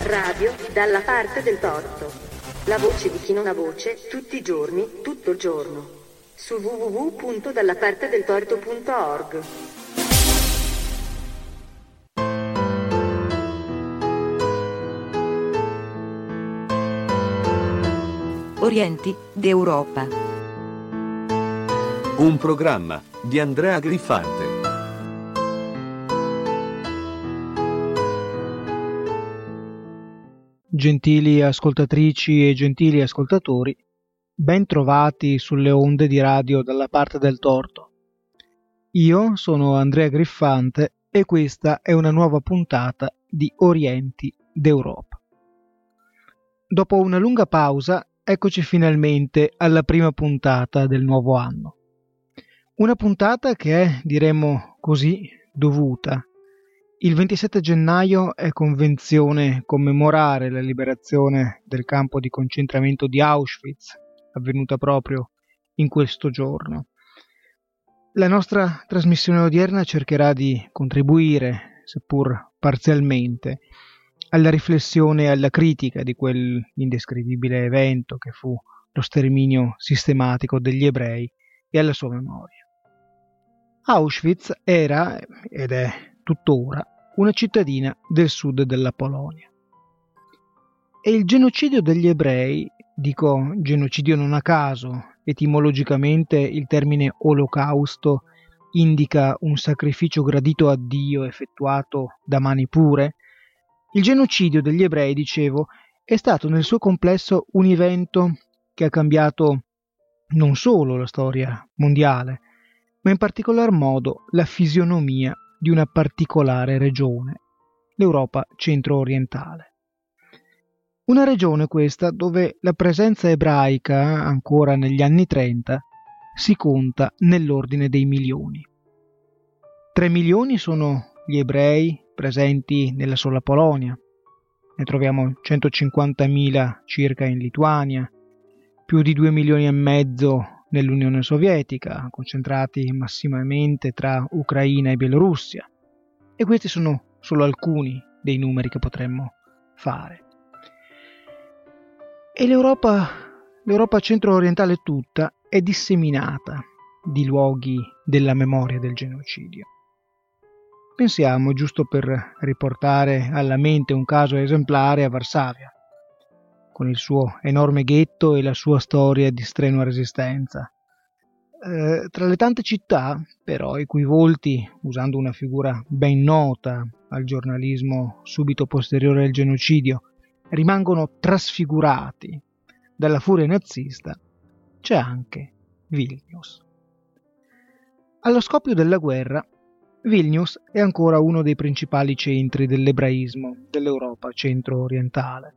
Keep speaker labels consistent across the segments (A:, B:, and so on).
A: Radio dalla parte del torto. La voce di chi non ha voce, tutti i giorni, tutto il giorno. Su www.dallapartedeltorto.org.
B: Orienti d'Europa.
C: Un programma di Andrea Griffante.
D: Gentili ascoltatrici e gentili ascoltatori, ben trovati sulle onde di radio dalla parte del torto. Io sono Andrea Griffante e questa è una nuova puntata di Orienti d'Europa. Dopo una lunga pausa, eccoci finalmente alla prima puntata del nuovo anno. Una puntata che è, diremmo così, dovuta il 27 gennaio è convenzione commemorare la liberazione del campo di concentramento di Auschwitz, avvenuta proprio in questo giorno. La nostra trasmissione odierna cercherà di contribuire, seppur parzialmente, alla riflessione e alla critica di quell'indescrivibile evento che fu lo sterminio sistematico degli ebrei e alla sua memoria. Auschwitz era, ed è tuttora una cittadina del sud della Polonia. E il genocidio degli ebrei, dico genocidio non a caso, etimologicamente il termine olocausto indica un sacrificio gradito a Dio effettuato da mani pure, il genocidio degli ebrei, dicevo, è stato nel suo complesso un evento che ha cambiato non solo la storia mondiale, ma in particolar modo la fisionomia di una particolare regione, l'Europa centro-orientale. Una regione questa dove la presenza ebraica, ancora negli anni 30, si conta nell'ordine dei milioni. 3 milioni sono gli ebrei presenti nella sola Polonia, ne troviamo 150.000 circa in Lituania, più di 2 milioni e mezzo nell'Unione Sovietica, concentrati massimamente tra Ucraina e Bielorussia. E questi sono solo alcuni dei numeri che potremmo fare. E l'Europa, l'Europa centro-orientale tutta è disseminata di luoghi della memoria del genocidio. Pensiamo, giusto per riportare alla mente un caso esemplare, a Varsavia, con il suo enorme ghetto e la sua storia di strenua resistenza. Eh, tra le tante città, però, i cui volti, usando una figura ben nota al giornalismo subito posteriore al genocidio, rimangono trasfigurati dalla furia nazista, c'è anche Vilnius. Allo scoppio della guerra, Vilnius è ancora uno dei principali centri dell'ebraismo dell'Europa centro-orientale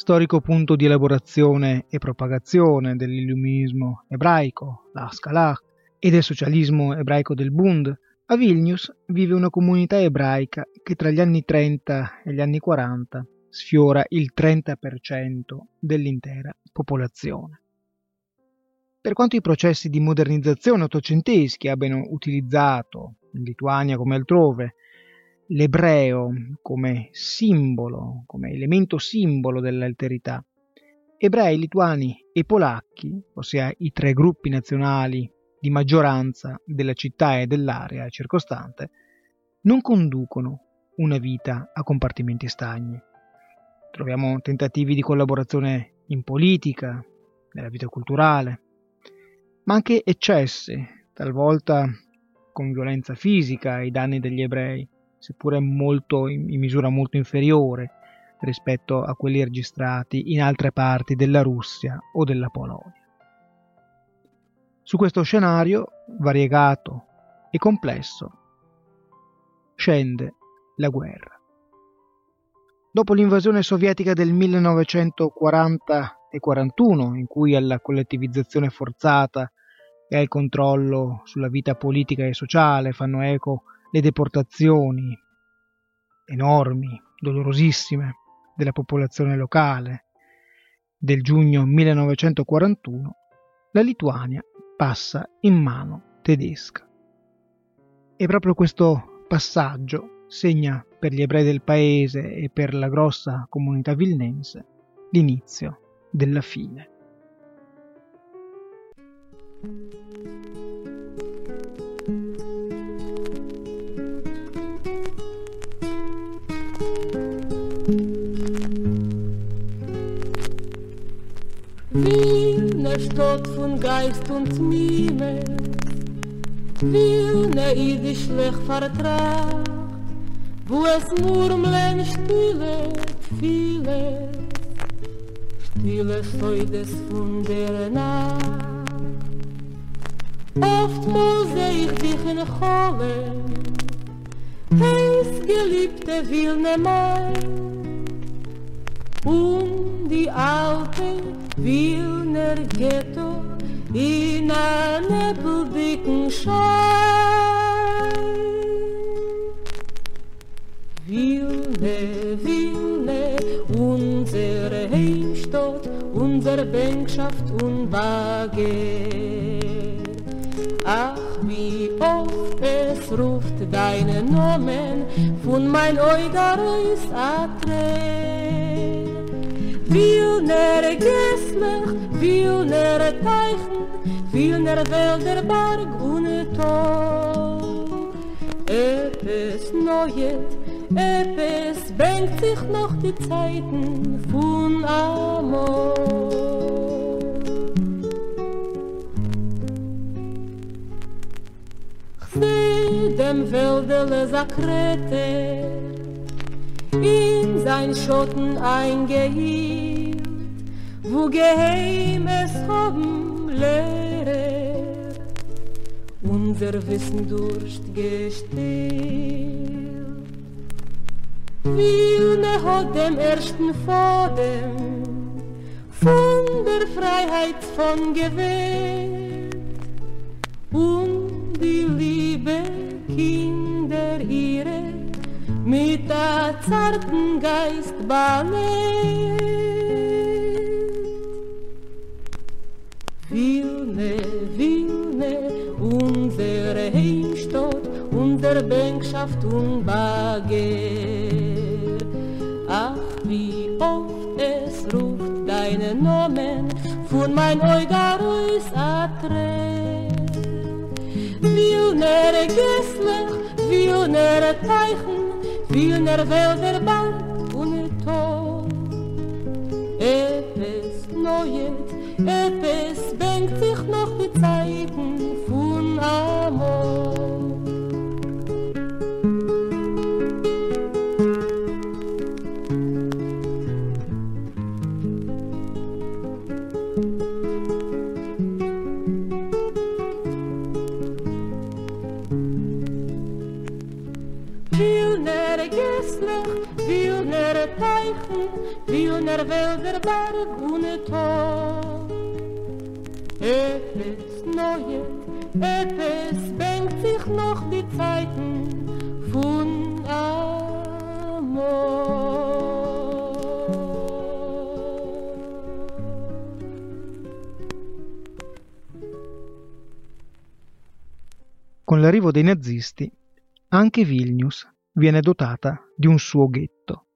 D: storico punto di elaborazione e propagazione dell'illuminismo ebraico, la Skalah, e del socialismo ebraico del Bund, a Vilnius vive una comunità ebraica che tra gli anni 30 e gli anni 40 sfiora il 30% dell'intera popolazione. Per quanto i processi di modernizzazione ottocenteschi abbiano utilizzato, in Lituania come altrove, l'ebreo come simbolo, come elemento simbolo dell'alterità. Ebrei, lituani e polacchi, ossia i tre gruppi nazionali di maggioranza della città e dell'area circostante, non conducono una vita a compartimenti stagni. Troviamo tentativi di collaborazione in politica, nella vita culturale, ma anche eccessi, talvolta con violenza fisica ai danni degli ebrei, seppure molto, in misura molto inferiore rispetto a quelli registrati in altre parti della Russia o della Polonia. Su questo scenario, variegato e complesso, scende la guerra. Dopo l'invasione sovietica del 1940 e 41, in cui alla collettivizzazione forzata e al controllo sulla vita politica e sociale fanno eco le deportazioni enormi, dolorosissime della popolazione locale del giugno 1941, la Lituania passa in mano tedesca. E proprio questo passaggio segna per gli ebrei del paese e per la grossa comunità vilnense l'inizio della fine.
E: verstot fun geist und mime vil ne id schlech vertraagt wo es nur um mlen len stille viele. Stille soll des fun der na oft mo ich dich in hole heis geliebte vil ne mal Und die alte Wilner Ghetto in a nebeldicken Schein. Wilne, Wilne, unsere Heimstadt, unser Bänkschaft und Bagger. Ach, wie oft es ruft deinen Namen von mein Eugareus a Tränen. viel ner gesmach viel ner teichen viel ner welder berg ohne tor et is neuet et bringt sich noch die zeiten von amor. Gseh dem Welde Zakrete, in sein Schotten eingehielt, wo geheim es haben Lehrer unser Wissen Durst gestillt. Wilne hat dem ersten Faden von der Freiheit von gewählt und die liebe Kinder ihre mit der zarten Geist ballet. Wilne, Wilne, unsere Heimstadt, unser Bänkschaft und Bagger. Ach, wie oft es ruft deinen Namen von mein Eugareus a Wilner Gesslach, Wilner Teichen, Pioneiro velho Tor. Epes Neuet, Epes bängt sich noch die Zeiten von.
D: Con l'arrivo dei nazisti, anche Vilnius viene dotata di un suo ghetto.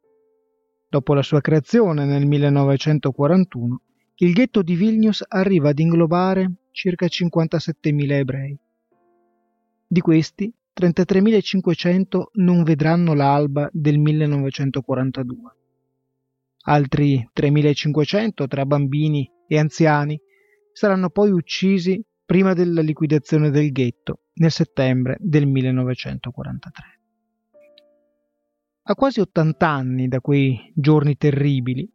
D: Dopo la sua creazione nel 1941, il ghetto di Vilnius arriva ad inglobare circa 57.000 ebrei. Di questi, 33.500 non vedranno l'alba del 1942. Altri 3.500 tra bambini e anziani saranno poi uccisi prima della liquidazione del ghetto nel settembre del 1943. A quasi 80 anni da quei giorni terribili,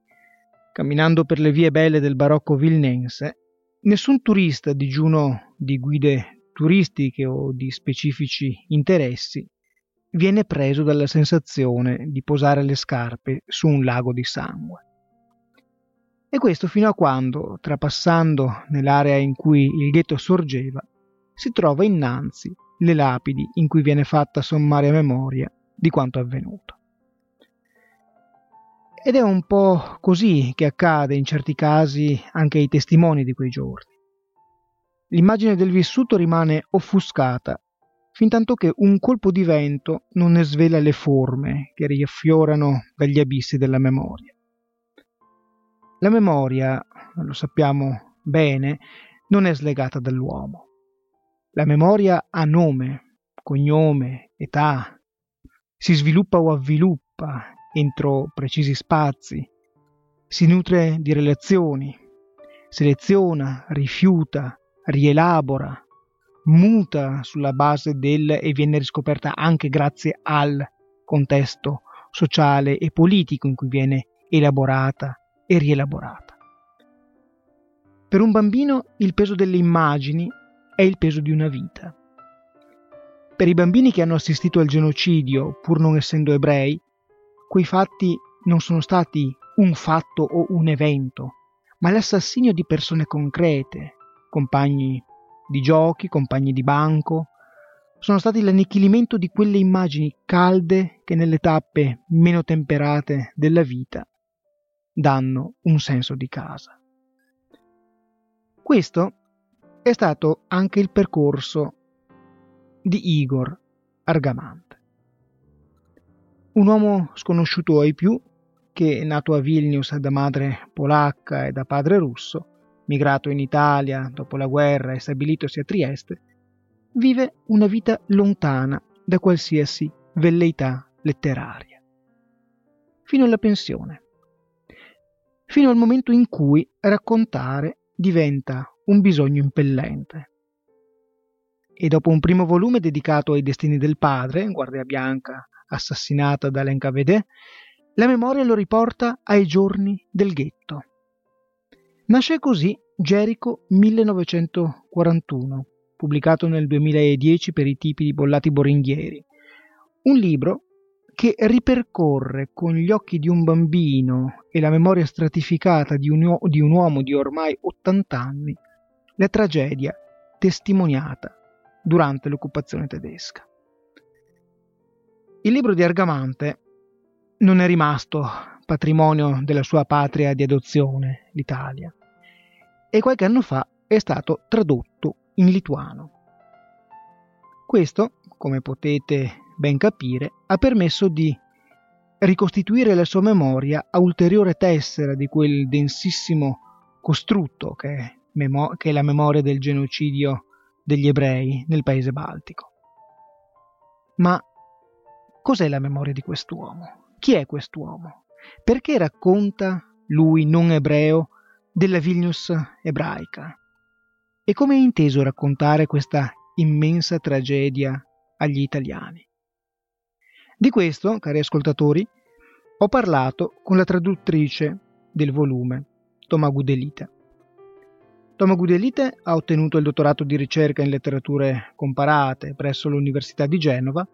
D: camminando per le vie belle del barocco vilnense, nessun turista digiuno di guide turistiche o di specifici interessi viene preso dalla sensazione di posare le scarpe su un lago di sangue. E questo fino a quando, trapassando nell'area in cui il ghetto sorgeva, si trova innanzi le lapidi in cui viene fatta sommaria memoria di quanto avvenuto. Ed è un po' così che accade in certi casi anche ai testimoni di quei giorni. L'immagine del vissuto rimane offuscata fintanto che un colpo di vento non ne svela le forme che riaffiorano dagli abissi della memoria. La memoria, lo sappiamo bene, non è slegata dall'uomo. La memoria ha nome, cognome, età, si sviluppa o avviluppa entro precisi spazi, si nutre di relazioni, seleziona, rifiuta, rielabora, muta sulla base del e viene riscoperta anche grazie al contesto sociale e politico in cui viene elaborata e rielaborata. Per un bambino il peso delle immagini è il peso di una vita. Per i bambini che hanno assistito al genocidio, pur non essendo ebrei, quei fatti non sono stati un fatto o un evento, ma l'assassinio di persone concrete, compagni di giochi, compagni di banco, sono stati l'annichilimento di quelle immagini calde che nelle tappe meno temperate della vita danno un senso di casa. Questo è stato anche il percorso di Igor Argamante. Un uomo sconosciuto ai più, che nato a Vilnius da madre polacca e da padre russo, migrato in Italia dopo la guerra e stabilitosi a Trieste, vive una vita lontana da qualsiasi velleità letteraria. Fino alla pensione. Fino al momento in cui raccontare diventa un bisogno impellente. E dopo un primo volume dedicato ai destini del padre, Guardia Bianca, assassinata da L'Encavede, la memoria lo riporta ai giorni del ghetto. Nasce così Gerico 1941, pubblicato nel 2010 per i tipi di Bollati Boringhieri, un libro che ripercorre con gli occhi di un bambino e la memoria stratificata di un, di un uomo di ormai 80 anni la tragedia testimoniata durante l'occupazione tedesca. Il libro di Argamante non è rimasto patrimonio della sua patria di adozione, l'Italia e qualche anno fa è stato tradotto in lituano. Questo, come potete ben capire, ha permesso di ricostituire la sua memoria a ulteriore tessera di quel densissimo costrutto che è, memo- che è la memoria del genocidio degli ebrei nel paese baltico. Ma cos'è la memoria di quest'uomo? Chi è quest'uomo? Perché racconta lui non ebreo della Vilnius ebraica. E come è inteso raccontare questa immensa tragedia agli italiani? Di questo, cari ascoltatori, ho parlato con la traduttrice del volume, Toma Gudelite. Toma Gudelite ha ottenuto il dottorato di ricerca in letterature comparate presso l'Università di Genova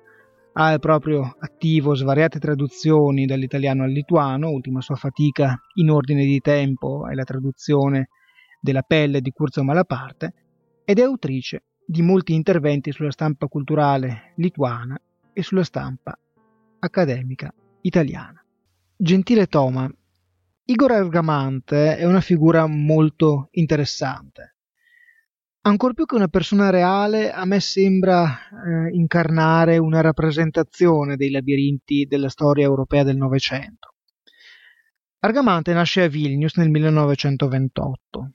D: ha al proprio attivo svariate traduzioni dall'italiano al lituano, ultima sua fatica in ordine di tempo è la traduzione della pelle di Curzio Malaparte, ed è autrice di molti interventi sulla stampa culturale lituana e sulla stampa accademica italiana. Gentile Toma, Igor Argamante è una figura molto interessante. Ancor più che una persona reale, a me sembra eh, incarnare una rappresentazione dei labirinti della storia europea del Novecento. Argamante nasce a Vilnius nel 1928.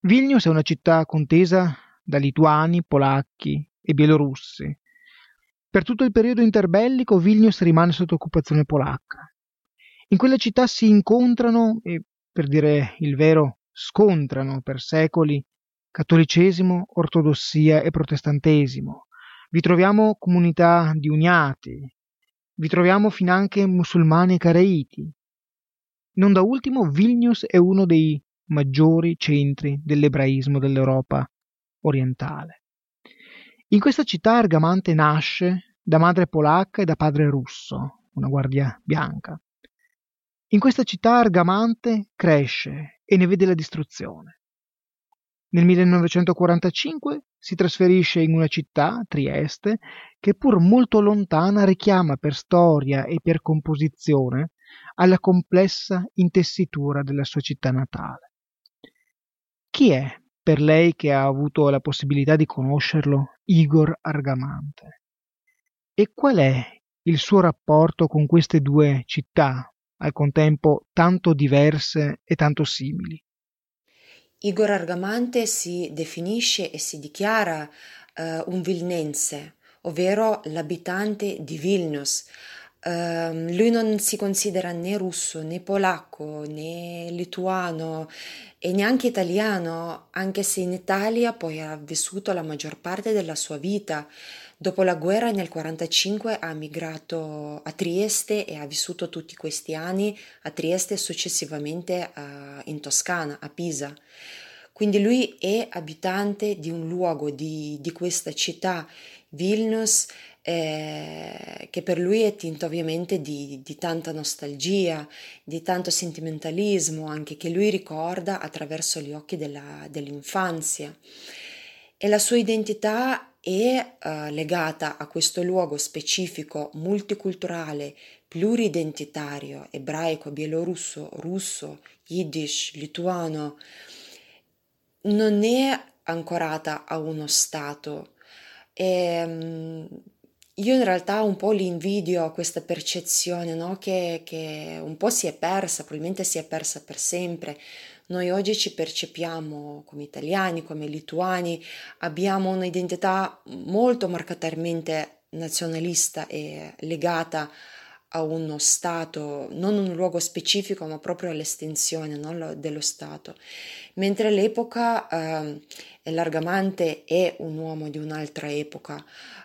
D: Vilnius è una città contesa da lituani, polacchi e bielorussi. Per tutto il periodo interbellico Vilnius rimane sotto occupazione polacca. In quella città si incontrano e, per dire il vero, scontrano per secoli cattolicesimo, ortodossia e protestantesimo. Vi troviamo comunità di uniati, vi troviamo finanche musulmani e caraiti. Non da ultimo, Vilnius è uno dei maggiori centri dell'ebraismo dell'Europa orientale. In questa città Argamante nasce da madre polacca e da padre russo, una guardia bianca. In questa città Argamante cresce e ne vede la distruzione. Nel 1945 si trasferisce in una città, Trieste, che pur molto lontana richiama per storia e per composizione alla complessa intessitura della sua città natale. Chi è per lei che ha avuto la possibilità di conoscerlo, Igor Argamante. E qual è il suo rapporto con queste due città, al contempo tanto diverse e tanto simili?
F: Igor Argamante si definisce e si dichiara uh, un vilnense, ovvero l'abitante di Vilnius. Uh, lui non si considera né russo né polacco né lituano e neanche italiano, anche se in Italia poi ha vissuto la maggior parte della sua vita. Dopo la guerra nel 1945 ha migrato a Trieste e ha vissuto tutti questi anni a Trieste e successivamente uh, in Toscana, a Pisa. Quindi lui è abitante di un luogo di, di questa città, Vilnius, eh, che per lui è tinto ovviamente di, di, tanta nostalgia, di tanto sentimentalismo, anche che lui ricorda attraverso gli occhi della, dell'infanzia. E la sua identità è uh, legata a questo luogo specifico, multiculturale, pluridentitario, ebraico, bielorusso, russo, yiddish, lituano, non è ancorata a uno stato. E, ehm, io in realtà un po' li invidio questa percezione no? che, che un po' si è persa, probabilmente si è persa per sempre. Noi oggi ci percepiamo come italiani, come lituani, abbiamo un'identità molto marcatamente nazionalista e legata a uno Stato, non un luogo specifico, ma proprio all'estensione no? dello Stato. Mentre l'epoca, eh, Largamante è un uomo di un'altra epoca,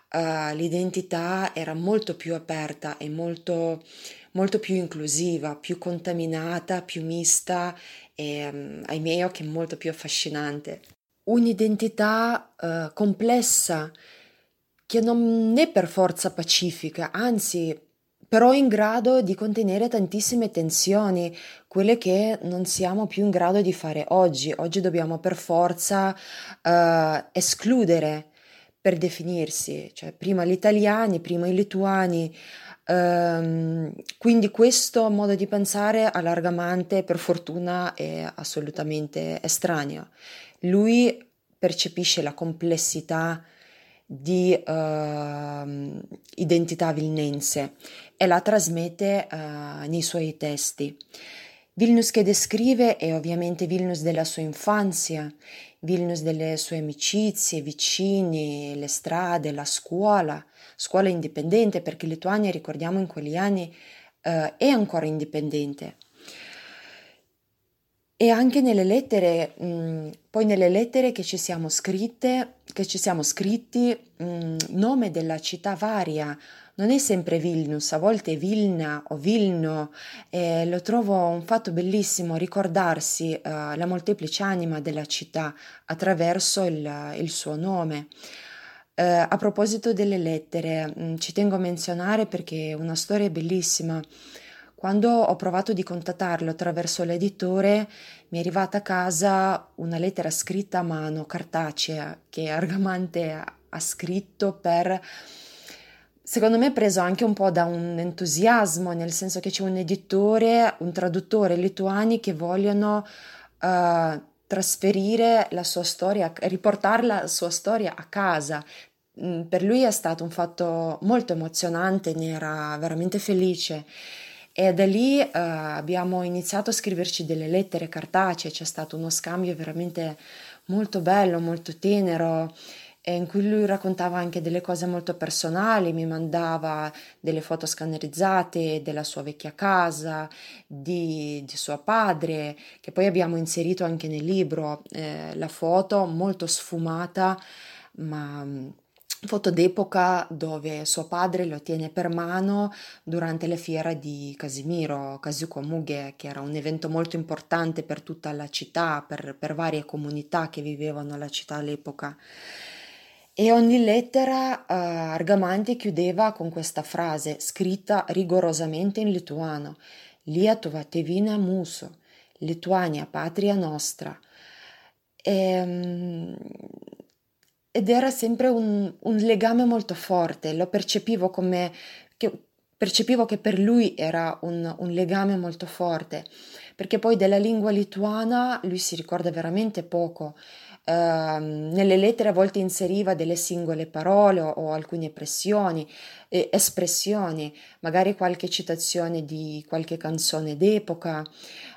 F: eh, l'identità era molto più aperta e molto, molto più inclusiva, più contaminata, più mista e, um, ai miei occhi, molto più affascinante. Un'identità uh, complessa che non è per forza pacifica, anzi però in grado di contenere tantissime tensioni, quelle che non siamo più in grado di fare oggi. Oggi dobbiamo per forza uh, escludere per definirsi, cioè prima gli italiani, prima i lituani. Um, quindi questo modo di pensare a Largamante per fortuna è assolutamente estraneo. Lui percepisce la complessità di uh, identità vilnense e la trasmette uh, nei suoi testi. Vilnius che descrive è ovviamente Vilnius della sua infanzia, Vilnius delle sue amicizie, vicini, le strade, la scuola, scuola indipendente perché Lituania, ricordiamo, in quegli anni uh, è ancora indipendente. E anche nelle lettere, mh, poi nelle lettere che ci siamo scritte, che ci siamo scritti, mh, nome della città varia, non è sempre Vilnius, a volte è Vilna o Vilno, e lo trovo un fatto bellissimo ricordarsi uh, la molteplice anima della città attraverso il, il suo nome. Uh, a proposito delle lettere, mh, mm, ci tengo a menzionare perché è una storia bellissima. Quando ho provato di contattarlo attraverso l'editore, mi è arrivata a casa una lettera scritta a mano, cartacea, che Argamante ha scritto per secondo me preso anche un po' da un entusiasmo, nel senso che c'è un editore, un traduttore lituani che vogliono uh, trasferire la sua storia, riportare la sua storia a casa. Mm, per lui è stato un fatto molto emozionante, ne era veramente felice e da lì uh, abbiamo iniziato a scriverci delle lettere cartacee, c'è stato uno scambio veramente molto bello, molto tenero, in cui lui raccontava anche delle cose molto personali, mi mandava delle foto scannerizzate della sua vecchia casa, di, di suo padre, che poi abbiamo inserito anche nel libro, eh, la foto molto sfumata, ma foto d'epoca dove suo padre lo tiene per mano durante le fiere di Casimiro, Kasuko Muge, che era un evento molto importante per tutta la città, per, per varie comunità che vivevano alla città all'epoca. E ogni lettera uh, Argamanti chiudeva con questa frase, scritta rigorosamente in lituano, Lietuva tevina muso, Lituania patria nostra. E, um, ed era sempre un, un, legame molto forte, lo percepivo come che, percepivo che per lui era un, un, legame molto forte, perché poi della lingua lituana lui si ricorda veramente poco. Ehm, nelle lettere a volte inseriva delle singole parole o, o alcune espressioni, eh, espressioni, magari qualche citazione di qualche canzone d'epoca,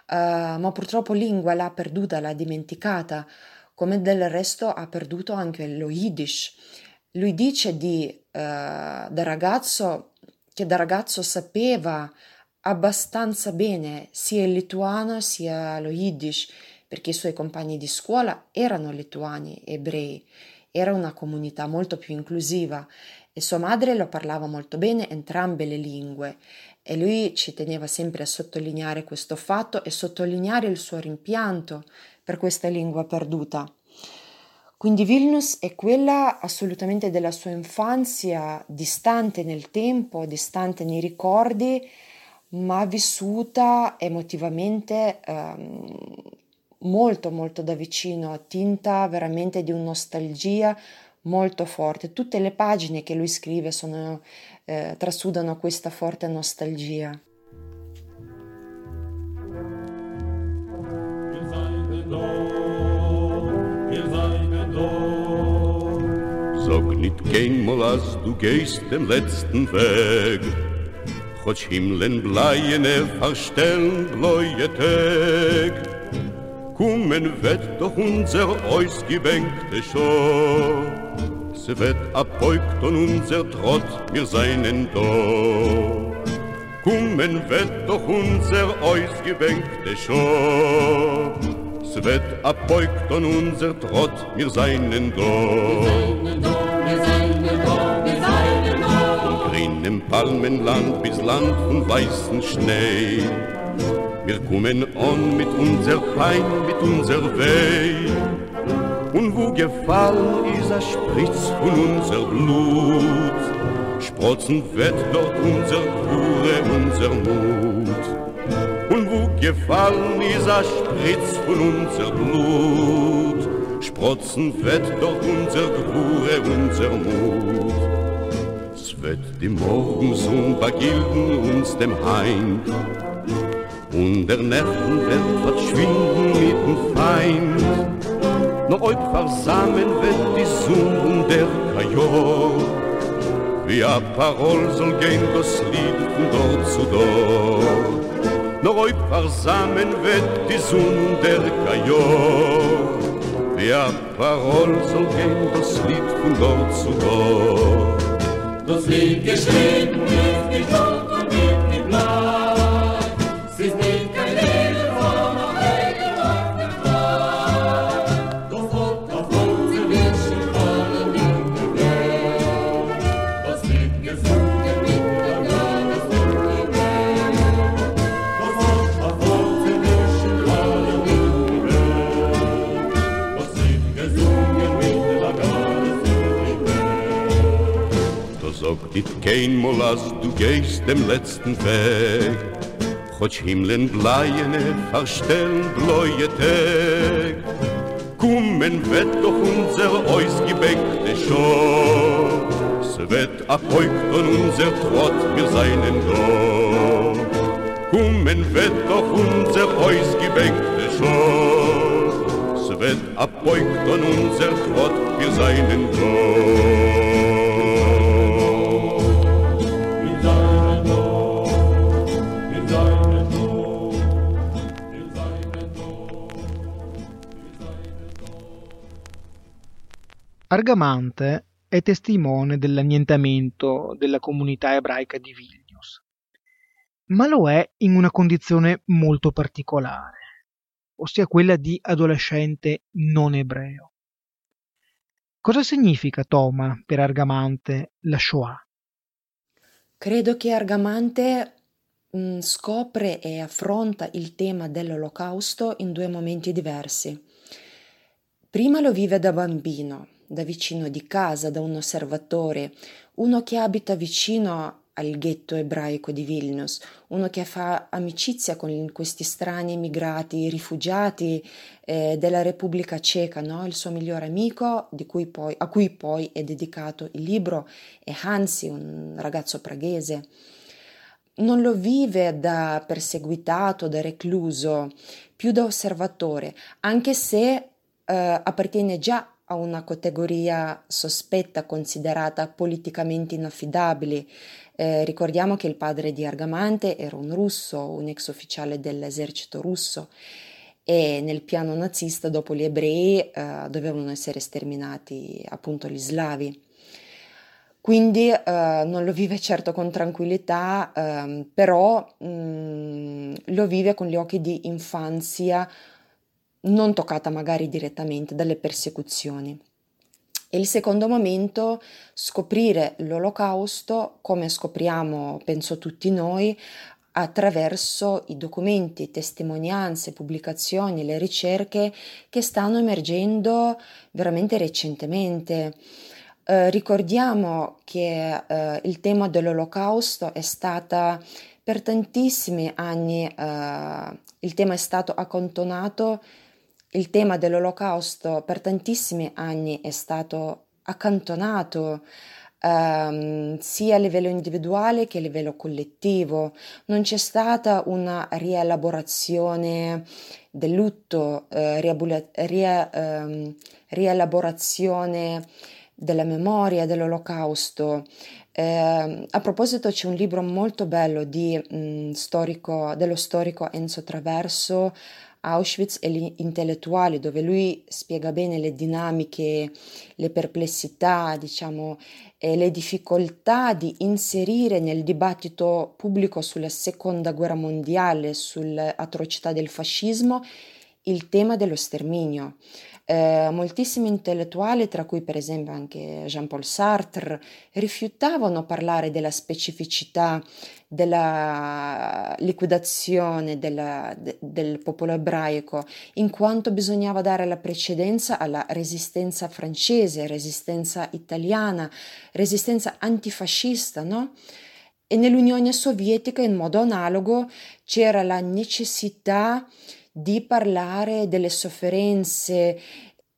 F: eh, ma purtroppo lingua l'ha perduta, l'ha dimenticata, come del resto ha perduto anche lo Yiddish. Lui dice di, eh, da ragazzo, che da ragazzo sapeva abbastanza bene sia il lituano sia lo Yiddish perché i suoi compagni di scuola erano lituani, ebrei, era una comunità molto più inclusiva e sua madre lo parlava molto bene entrambe le lingue e lui ci teneva sempre a sottolineare questo fatto e sottolineare il suo rimpianto per questa lingua perduta. Quindi Vilnius è quella assolutamente della sua infanzia, distante nel tempo, distante nei ricordi, ma vissuta emotivamente ehm, molto molto da vicino, tinta veramente di una nostalgia molto forte. Tutte le pagine che lui scrive sono, eh, trasudano questa forte nostalgia.
G: Sag nicht keinmal, als du gehst den letzten Weg, Chotsch Himmeln bleiene verstellen bläue Tag. Kommen wird doch unser ausgebänkte Schor. Se wird abbeugt und unser Trott, wir seinen da. Kommen wird doch unser ausgebänkte Schor. Se wird abbeugt und unser Trott, wir seinen. Von grünem Palmenland bis Land von weißen Schnee. Wir kommen an mit unser Pein, mit unser Weh. Und wo gefallen ist ein Spritz von unser Blut, sprotzen wird dort unser Pure, unser Mut. Und wo gefallen ist ein Spritz von unser Blut, sprotzen wird dort unser Pure, unser Mut. Es wird die Morgensonne begilden uns dem Heim, und der Nerven wird verschwinden mit dem Feind. Nur euch versammeln wird die und der Kajor. Wie a Parol soll gehen das Lied von dort zu dort. Nur euch versammeln wird die und der Kajor. Wie a Parol soll gehen das Lied von dort zu dort.
E: Das Lied geschrieben
G: Dit keinmal als du gehst dem letzten Weg. Chotsch Himmeln bleiene verstellen bläue Tag Kummen wird doch unser ausgebäckte Schor Se wird abheugt und unser Trott wir seinen da Kummen wird doch unser ausgebäckte Schor Se wird abheugt und unser Trott wir seinen da
D: Argamante è testimone dell'annientamento della comunità ebraica di Vilnius, ma lo è in una condizione molto particolare, ossia quella di adolescente non ebreo. Cosa significa, Toma, per Argamante la Shoah?
F: Credo che Argamante mm, scopre e affronta il tema dell'olocausto in due momenti diversi. Prima lo vive da bambino, da vicino di casa, da un osservatore, uno che abita vicino al ghetto ebraico di Vilnius, uno che fa amicizia con questi strani immigrati, rifugiati eh, della Repubblica Ceca, no? il suo migliore amico, cui poi, a cui poi è dedicato il libro, è Hansi, un ragazzo praghese. Non lo vive da perseguitato, da recluso, più da osservatore, anche se eh, appartiene già a una categoria sospetta considerata politicamente inaffidabile. Eh, ricordiamo che il padre di Argamante era un russo, un ex ufficiale dell'esercito russo e nel piano nazista dopo gli ebrei eh, dovevano essere sterminati appunto gli slavi. Quindi eh, non lo vive certo con tranquillità, eh, però mh, mm, lo vive con gli occhi di infanzia non toccata magari direttamente dalle persecuzioni. E il secondo momento, scoprire l'olocausto, come scopriamo, penso tutti noi, attraverso i documenti, testimonianze, pubblicazioni, le ricerche che stanno emergendo veramente recentemente. Eh, ricordiamo che eh, il tema dell'olocausto è stata per tantissimi anni, eh, il tema è stato accantonato, il tema dell'olocausto per tantissimi anni è stato accantonato ehm, sia a livello individuale che a livello collettivo. Non c'è stata una rielaborazione del lutto, eh, riabula- rie- ehm, rielaborazione della memoria dell'olocausto. Eh, a proposito c'è un libro molto bello di, mh, storico, dello storico Enzo Traverso, Auschwitz e gli intellettuali, dove lui spiega bene le dinamiche, le perplessità, diciamo, e le difficoltà di inserire nel dibattito pubblico sulla seconda guerra mondiale, sulle atrocità del fascismo, il tema dello sterminio. Eh, moltissimi intellettuali, tra cui per esempio anche Jean-Paul Sartre, rifiutavano parlare della specificità della liquidazione della, de, del popolo ebraico, in quanto bisognava dare la precedenza alla resistenza francese, resistenza italiana, resistenza antifascista, no? E nell'Unione Sovietica, in modo analogo, c'era la necessità di parlare delle sofferenze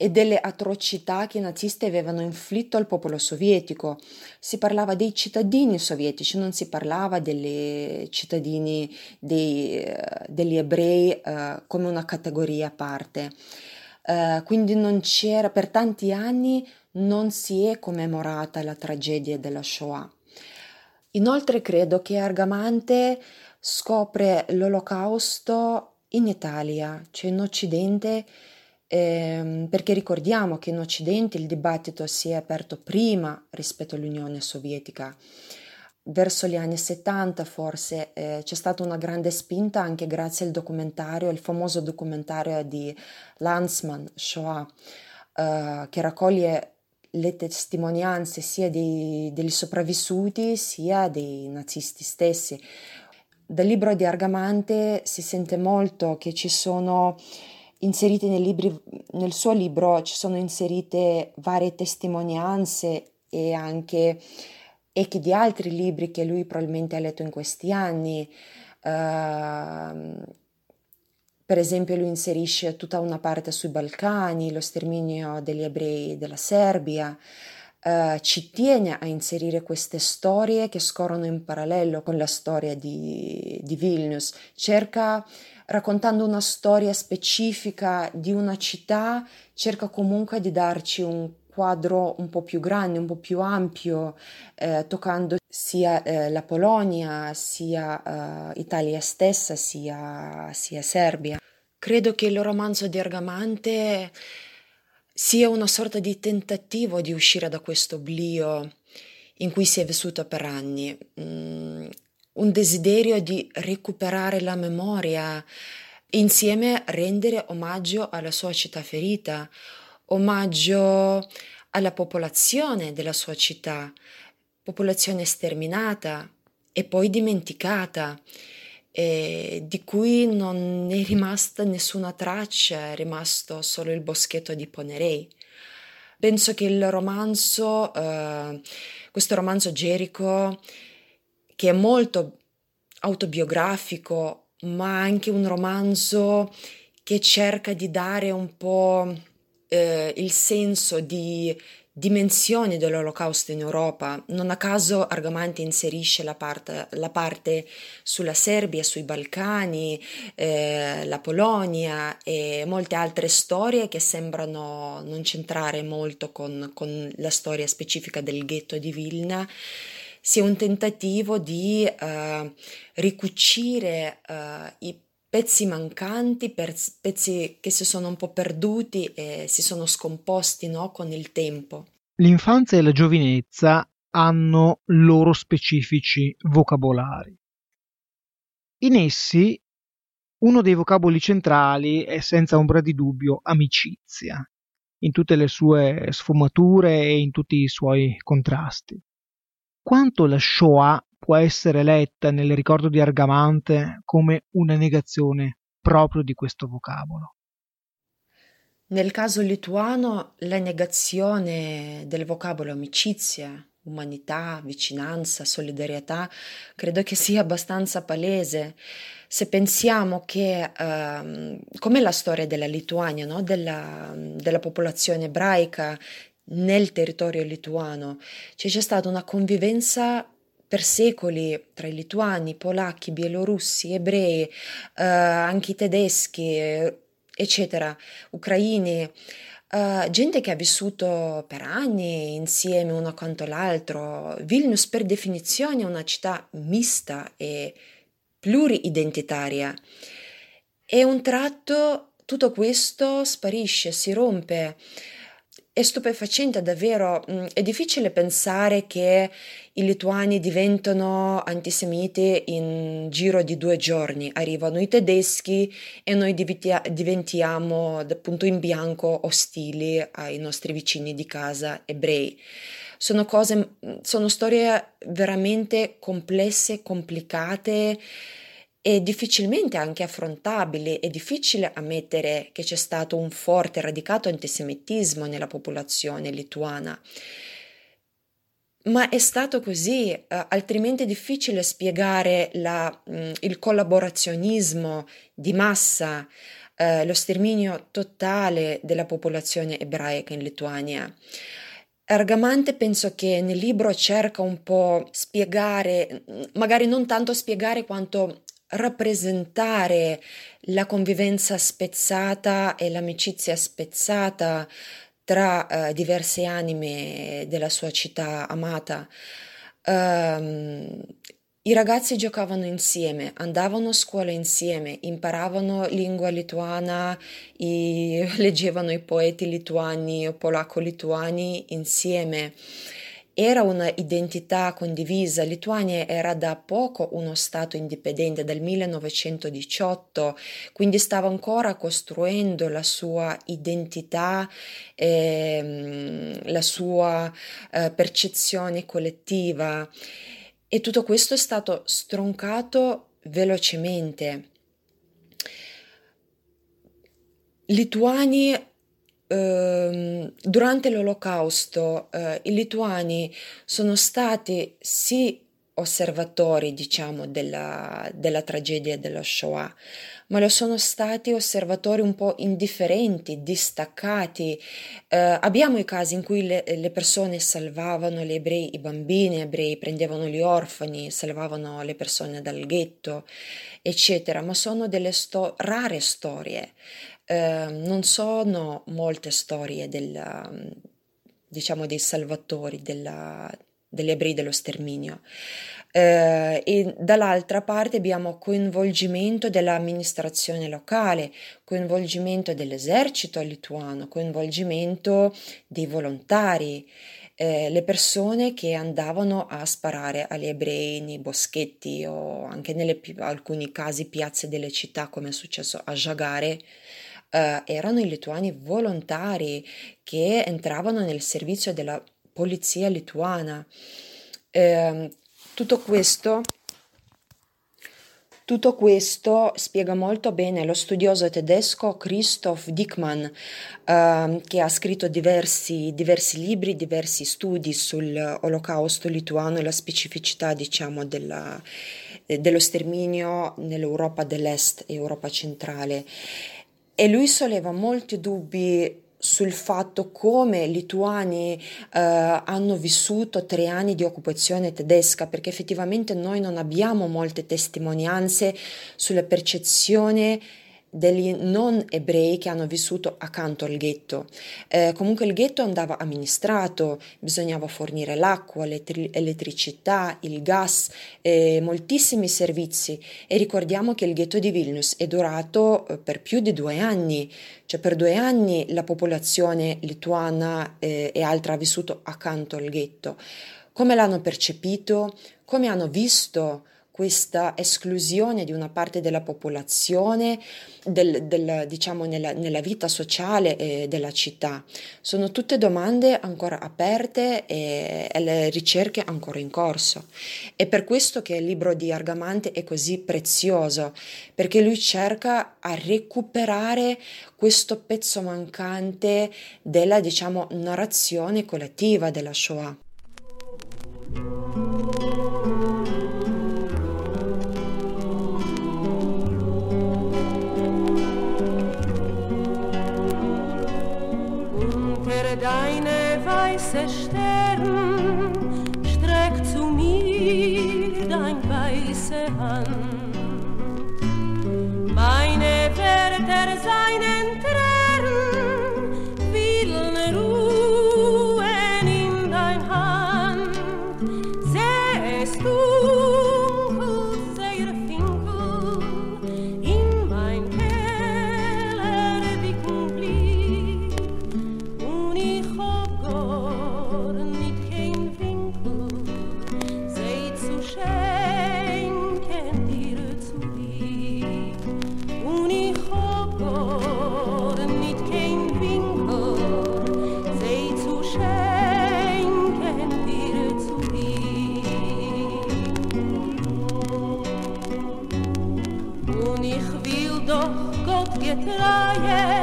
F: e delle atrocità che i nazisti avevano inflitto al popolo sovietico. Si parlava dei cittadini sovietici, non si parlava dei cittadini dei, degli ebrei uh, come una categoria a parte. Uh, quindi non c'era, per tanti anni non si è commemorata la tragedia della Shoah. Inoltre credo che Argamante scopre l'olocausto in Italia, cioè in Occidente, ehm, perché ricordiamo che in Occidente il dibattito si è aperto prima rispetto all'Unione Sovietica. Verso gli anni 70 forse eh, c'è stata una grande spinta anche grazie al documentario, il famoso documentario di Lanzmann, Shoah, eh, che raccoglie le testimonianze sia dei, degli sopravvissuti sia dei nazisti stessi. Dal libro di Argamante si sente molto che ci sono inserite nel, libri, nel suo libro ci sono inserite varie testimonianze e anche echi di altri libri che lui probabilmente ha letto in questi anni. Uh, per esempio lui inserisce tutta una parte sui Balcani, lo sterminio degli ebrei della Serbia, Uh, ci tiene a inserire queste storie che scorrono in parallelo con la storia di, di Vilnius, cerca raccontando una storia specifica di una città, cerca comunque di darci un quadro un po' più grande, un po' più ampio, eh, toccando sia eh, la Polonia, sia eh, Italia stessa, sia, sia Serbia. Credo che il romanzo di Argamante sia una sorta di tentativo di uscire da questo oblio in cui si è vissuto per anni, mm, un desiderio di recuperare la memoria, insieme rendere omaggio alla sua città ferita, omaggio alla popolazione della sua città, popolazione sterminata e poi dimenticata eh, di cui non è rimasta nessuna traccia, è rimasto solo il boschetto di Ponerei. Penso che il romanzo, eh, questo romanzo Gerico, che è molto autobiografico, ma anche un romanzo che cerca di dare un po' eh, il senso di, dimensioni dell'olocausto in Europa. Non a caso Argamante inserisce la parte, la parte sulla Serbia, sui Balcani, eh, la Polonia e molte altre storie che sembrano non centrare molto con, con la storia specifica del ghetto di Vilna sia un tentativo di uh, ricucire uh, i pezzi mancanti, pezzi che si sono un po' perduti e si sono scomposti no, con il tempo.
D: L'infanzia e la giovinezza hanno loro specifici vocabolari. In essi uno dei vocaboli centrali è senza ombra di dubbio amicizia, in tutte le sue sfumature e in tutti i suoi contrasti. Quanto la Shoah può essere letta nel ricordo di Argamante come una negazione proprio di questo vocabolo.
F: Nel caso lituano la negazione del vocabolo amicizia, umanità, vicinanza, solidarietà, credo che sia abbastanza palese. Se pensiamo che, uh, come la storia della Lituania, no? della, della popolazione ebraica nel territorio lituano, cioè c'è stata una convivenza per secoli tra i lituani, polacchi, bielorussi, ebrei, eh, anche i tedeschi, eccetera, ucraini, eh, gente che ha vissuto per anni insieme uno accanto all'altro. Vilnius per definizione è una città mista e pluriidentitaria. E un tratto tutto questo sparisce, si rompe è stupefacente davvero, mm, è difficile pensare che i lituani diventano antisemiti in giro di due giorni, arrivano i tedeschi e noi diventiamo appunto in bianco ostili ai nostri vicini di casa ebrei. Sono cose, sono storie veramente complesse, complicate è difficilmente anche affrontabile, è difficile ammettere che c'è stato un forte radicato antisemitismo nella popolazione lituana. Ma è stato così, eh, altrimenti è difficile spiegare la, mh, mm, il collaborazionismo di massa, eh, lo sterminio totale della popolazione ebraica in Lituania. Argamante penso che nel libro cerca un po' spiegare, magari non tanto spiegare quanto rappresentare la convivenza spezzata e l'amicizia spezzata tra uh, diverse anime della sua città amata. Um, I ragazzi giocavano insieme, andavano a scuola insieme, imparavano lingua lituana, i, leggevano i poeti lituani o polacco-lituani insieme. Era una identità condivisa, Lituania era da poco uno Stato indipendente dal 1918, quindi stava ancora costruendo la sua identità, eh, la sua eh, percezione collettiva e tutto questo è stato stroncato velocemente. Lituani Ehm, durante l'Olocausto eh, i lituani sono stati sì osservatori, diciamo, della, della tragedia della Shoah, ma lo sono stati osservatori un po' indifferenti, distaccati. Eh, abbiamo i casi in cui le, le, persone salvavano gli ebrei, i bambini ebrei, prendevano gli orfani, salvavano le persone dal ghetto, eccetera, ma sono delle sto- rare storie. Ehm, non sono molte storie del, diciamo dei salvatori della, degli ebrei dello sterminio. Eh, e dall'altra parte abbiamo coinvolgimento dell'amministrazione locale, coinvolgimento dell'esercito lituano, coinvolgimento dei volontari, eh, le persone che andavano a sparare agli ebrei nei boschetti o anche nelle alcuni casi piazze delle città come è successo a Jagare eh, erano i lituani volontari che entravano nel servizio della polizia lituana. Eh, tutto questo tutto questo spiega molto bene lo studioso tedesco Christoph Dickmann, eh, che ha scritto diversi, diversi, libri, diversi studi sull'olocausto lituano e la specificità, diciamo, della, dello sterminio nell'Europa dell'Est e Europa centrale e lui solleva molti dubbi sul fatto come i lituani eh, hanno vissuto tre anni di occupazione tedesca, perché effettivamente noi non abbiamo molte testimonianze sulla percezione degli non ebrei che hanno vissuto accanto al ghetto. Eh, comunque il ghetto andava amministrato, bisognava fornire l'acqua, l'elettricità, il gas, eh, moltissimi servizi e ricordiamo che il ghetto di Vilnius è durato eh, per più di due anni, cioè per due anni la popolazione lituana eh, e altra ha vissuto accanto al ghetto. Come l'hanno percepito? Come hanno visto? Questa esclusione di una parte della popolazione del, del, diciamo nella, nella, vita sociale eh, della città. Sono tutte domande ancora aperte e, e, le ricerche ancora in corso. È per questo che il libro di Argamante è così prezioso, perché lui cerca a recuperare questo pezzo mancante della diciamo narrazione collettiva della Shoah.
E: Deine weiße Stern, streck zu mir dein weiße Hand. Meine Wärter seinen nadie trae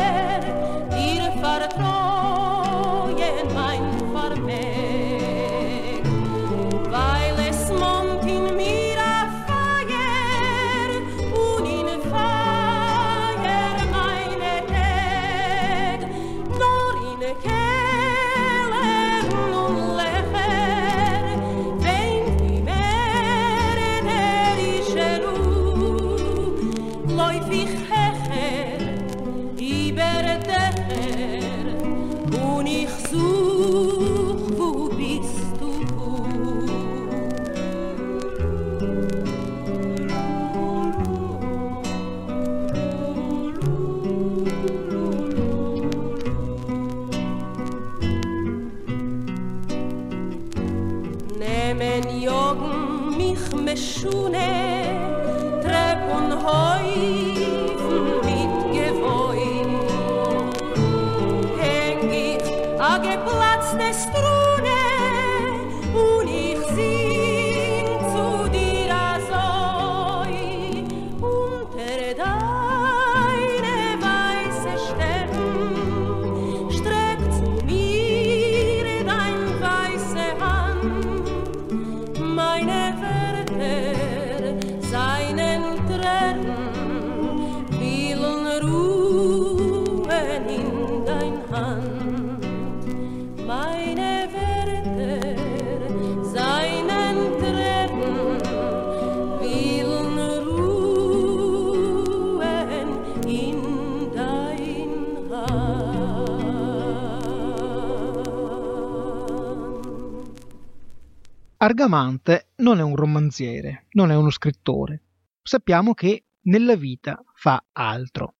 D: Argamante non è un romanziere, non è uno scrittore. Sappiamo che nella vita fa altro.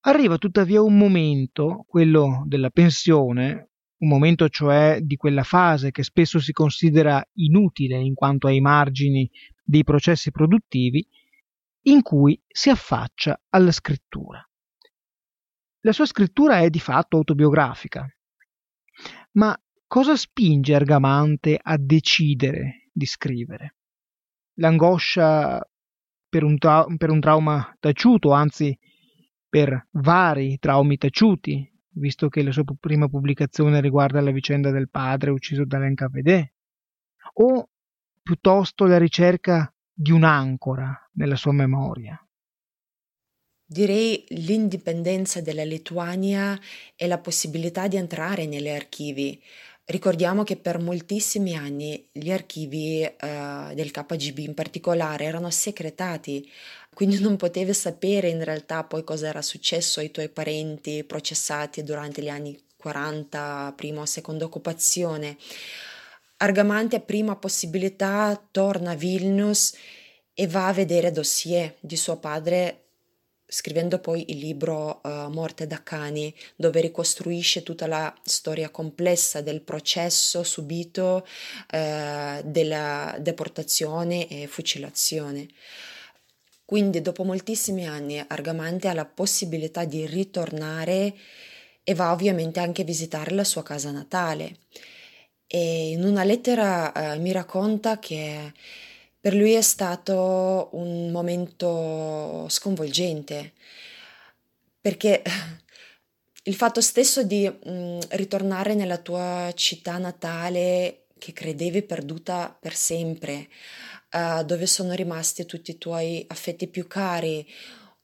D: Arriva tuttavia un momento, quello della pensione, un momento cioè di quella fase che spesso si considera inutile in quanto ai margini dei processi produttivi, in cui si affaccia alla scrittura. La sua scrittura è di fatto autobiografica, ma Cosa spinge Argamante a decidere di scrivere? L'angoscia per un, tra- per un trauma taciuto, anzi per vari traumi taciuti, visto che la sua prima pubblicazione riguarda la vicenda del padre ucciso dall'NKVD, o piuttosto la ricerca di un'ancora nella sua memoria.
F: direi l'indipendenza della Lituania e la possibilità di entrare negli archivi. Ricordiamo che per moltissimi anni gli archivi eh, del KGB in particolare erano segretati, quindi non potevi sapere in realtà poi cosa era successo ai tuoi parenti processati durante gli anni 40, prima o seconda occupazione. Argamante a prima possibilità torna a Vilnius e va a vedere dossier di suo padre scrivendo poi il libro uh, Morte da cani, dove ricostruisce tutta la storia complessa del processo subito uh, della deportazione e fucilazione. Quindi dopo moltissimi anni Argamante ha la possibilità di ritornare e va ovviamente anche a visitare la sua casa natale. E in una lettera uh, mi racconta che per lui è stato un momento sconvolgente, perché il fatto stesso di mm, ritornare nella tua città natale che credevi perduta per sempre, uh, dove sono rimasti tutti i tuoi affetti più cari,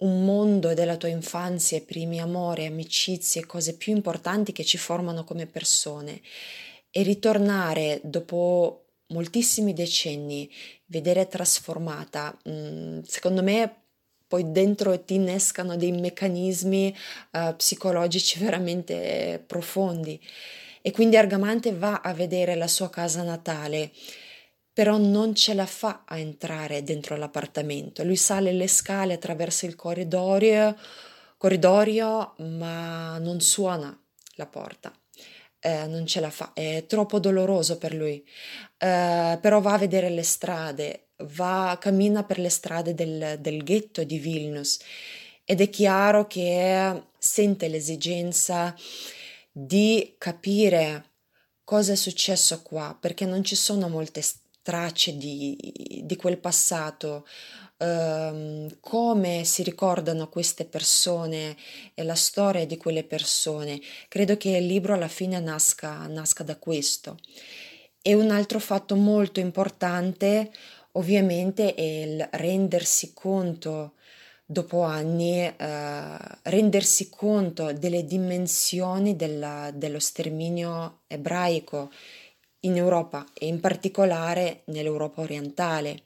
F: un mondo della tua infanzia, primi amori, amicizie, cose più importanti che ci formano come persone, e ritornare dopo moltissimi decenni, vedere trasformata, mm, secondo me poi dentro ti innescano dei meccanismi uh, psicologici veramente profondi. E quindi Argamante va a vedere la sua casa natale, però non ce la fa a entrare dentro l'appartamento. Lui sale le scale attraverso il corridoio, corridoio ma non suona la porta eh, non ce la fa, è troppo doloroso per lui, eh, però va a vedere le strade, va, cammina per le strade del, del ghetto di Vilnius ed è chiaro che sente l'esigenza di capire cosa è successo qua, perché non ci sono molte tracce di, di quel passato, ehm, come si ricordano queste persone e la storia di quelle persone. Credo che il libro alla fine nasca, nasca da questo. E un altro fatto molto importante ovviamente è il rendersi conto dopo anni eh, rendersi conto delle dimensioni della, dello sterminio ebraico in Europa e in particolare nell'Europa orientale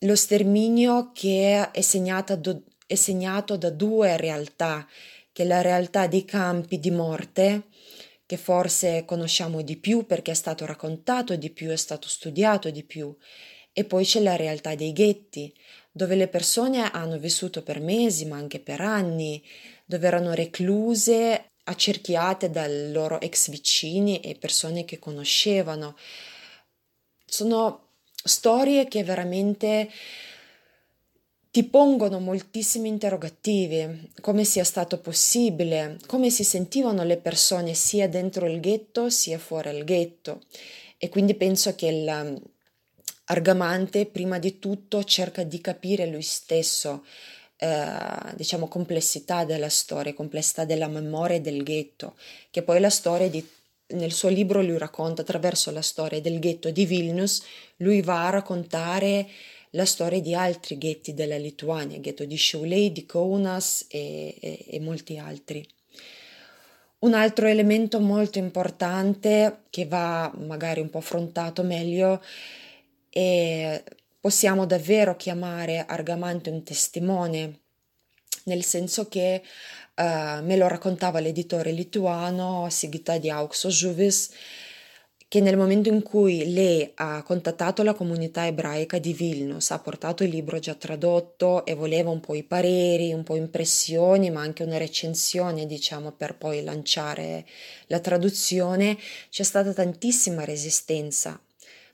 F: lo sterminio che è, do, è segnato da due realtà, che è la realtà dei campi di morte, che forse conosciamo di più perché è stato raccontato di più, è stato studiato di più, e poi c'è la realtà dei ghetti, dove le persone hanno vissuto per mesi, ma anche per anni, dove erano recluse, accerchiate dai loro ex vicini e persone che conoscevano. Sono storie che veramente ti pongono moltissimi interrogativi, come sia stato possibile, come si sentivano le persone sia dentro il ghetto sia fuori il ghetto. E quindi penso che l'argamante prima di tutto cerca di capire lui stesso, eh, diciamo, complessità della storia, complessità della memoria del ghetto, che poi la storia di nel suo libro lui racconta attraverso la storia del ghetto di Vilnius, lui va a raccontare la storia di altri ghetti della Lituania, ghetto di Šiauliai, di Kaunas e, e, e molti altri. Un altro elemento molto importante che va magari un po' affrontato meglio è possiamo davvero chiamare Argamante un testimone, nel senso che uh, me lo raccontava l'editore lituano Sigita di Aukso Žuvis, che nel momento in cui lei ha contattato la comunità ebraica di Vilnius, ha portato il libro già tradotto e voleva un po' i pareri, un po' impressioni, ma anche una recensione, diciamo, per poi lanciare la traduzione, c'è stata tantissima resistenza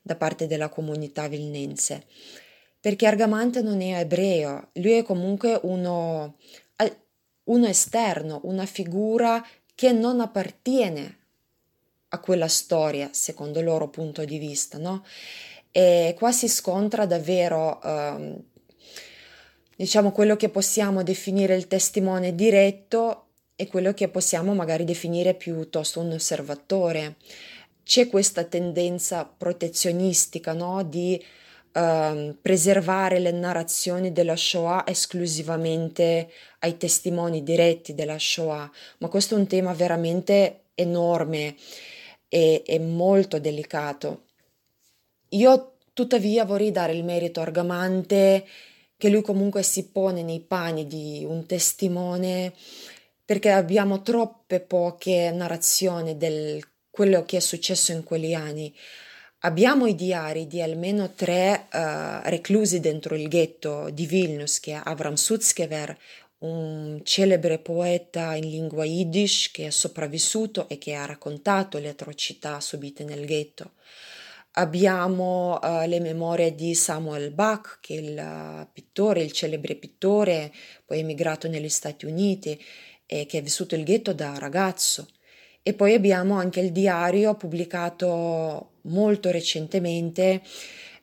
F: da parte della comunità vilnense. Perché Argamante non è ebreo, lui è comunque uno uno esterno, una figura che non appartiene a quella storia, secondo il loro punto di vista, no? E qua si scontra davvero, eh, diciamo, quello che possiamo definire il testimone diretto e quello che possiamo magari definire piuttosto un osservatore. C'è questa tendenza protezionistica, no? Di uh, preservare le narrazioni della Shoah esclusivamente ai testimoni diretti della Shoah, ma questo è un tema veramente enorme e, e molto delicato. Io tuttavia vorrei dare il merito a Argamante che lui comunque si pone nei panni di un testimone perché abbiamo troppe poche narrazioni di quello che è successo in quegli anni. Abbiamo i diari di almeno tre uh, reclusi dentro il ghetto di Vilnius, che è Avram Sutskever, un celebre poeta in lingua yiddish che è sopravvissuto e che ha raccontato le atrocità subite nel ghetto. Abbiamo uh, le memorie di Samuel Bach, che è il pittore, il celebre pittore, poi emigrato negli Stati Uniti e che ha vissuto il ghetto da ragazzo. E poi abbiamo anche il diario pubblicato molto recentemente,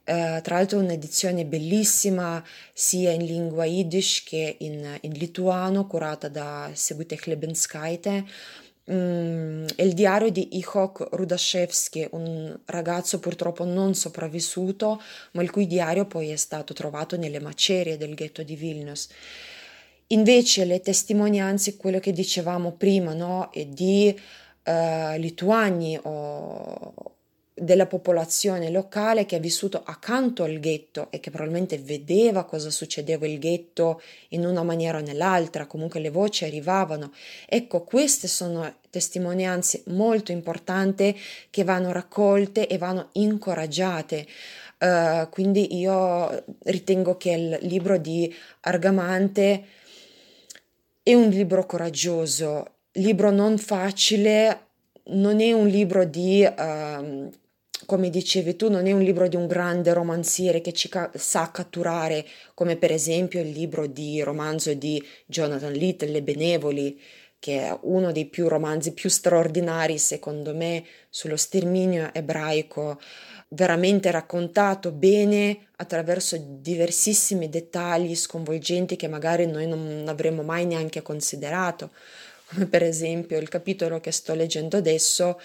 F: eh, tra l'altro un'edizione bellissima sia in lingua yiddish che in, in lituano, curata da Seguite Klebenskaite. Mm, è il diario di Ichok Rudashevsky, un ragazzo purtroppo non sopravvissuto, ma il cui diario poi è stato trovato nelle macerie del ghetto di Vilnius. Invece le testimonianze, quello che dicevamo prima, no, di eh, lituani o della popolazione locale che ha vissuto accanto al ghetto e che probabilmente vedeva cosa succedeva il ghetto in una maniera o nell'altra, comunque le voci arrivavano. Ecco, queste sono testimonianze molto importanti che vanno raccolte e vanno incoraggiate. Uh, quindi io ritengo che il libro di Argamante è un libro coraggioso, libro non facile, non è un libro di, uh, come dicevi tu, non è un libro di un grande romanziere che ci ca- sa catturare, come per esempio il libro di romanzo di Jonathan Little, Le Benevoli, che è uno dei più romanzi più straordinari, secondo me, sullo sterminio ebraico, veramente raccontato bene attraverso diversissimi dettagli sconvolgenti che magari noi non avremmo mai neanche considerato come per esempio il capitolo che sto leggendo adesso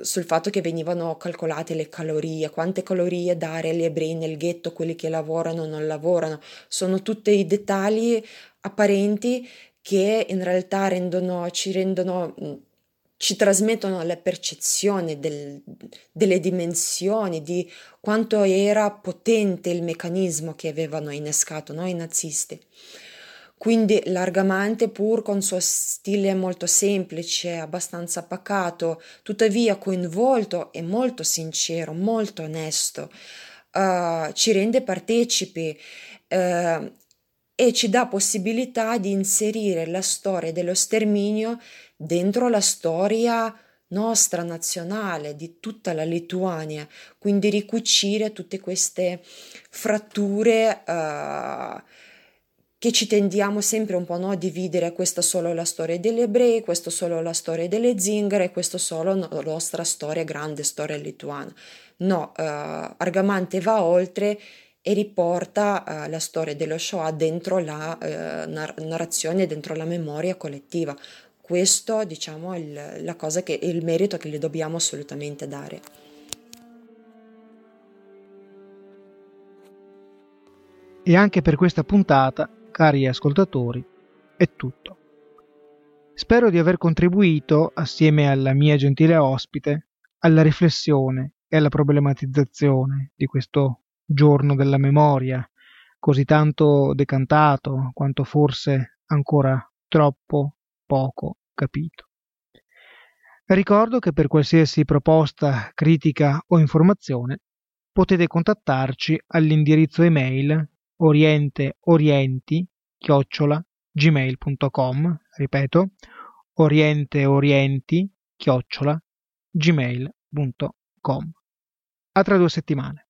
F: sul fatto che venivano calcolate le calorie, quante calorie dare agli ebrei nel ghetto, quelli che lavorano o non lavorano, sono tutti i dettagli apparenti che in realtà rendono, ci rendono ci trasmettono la percezione del, delle dimensioni, di quanto era potente il meccanismo che avevano innescato noi nazisti. Quindi largamente, pur con suo stile molto semplice, abbastanza pacato, tuttavia coinvolto e molto sincero, molto onesto, uh, ci rende partecipi uh, e ci dà possibilità di inserire la storia dello sterminio dentro la storia nostra nazionale, di tutta la Lituania, quindi ricucire tutte queste fratture uh, che ci tendiamo sempre un po' no, a dividere questa solo la storia degli ebrei, questa solo la storia delle zingare, questa solo la nostra storia, grande storia lituana. No, uh, Argamante va oltre e riporta uh, la storia dello Shoah dentro la uh, nar- narrazione, dentro la memoria collettiva. Questo, diciamo, è il, la cosa che, il merito che gli dobbiamo assolutamente dare.
D: E anche per questa puntata cari ascoltatori, è tutto. Spero di aver contribuito, assieme alla mia gentile ospite, alla riflessione e alla problematizzazione di questo giorno della memoria, così tanto decantato quanto forse ancora troppo poco capito. Ricordo che per qualsiasi proposta, critica o informazione potete contattarci all'indirizzo email orienteorienti chiocciola gmail.com ripeto orienteorienti chiocciola gmail.com a tra due settimane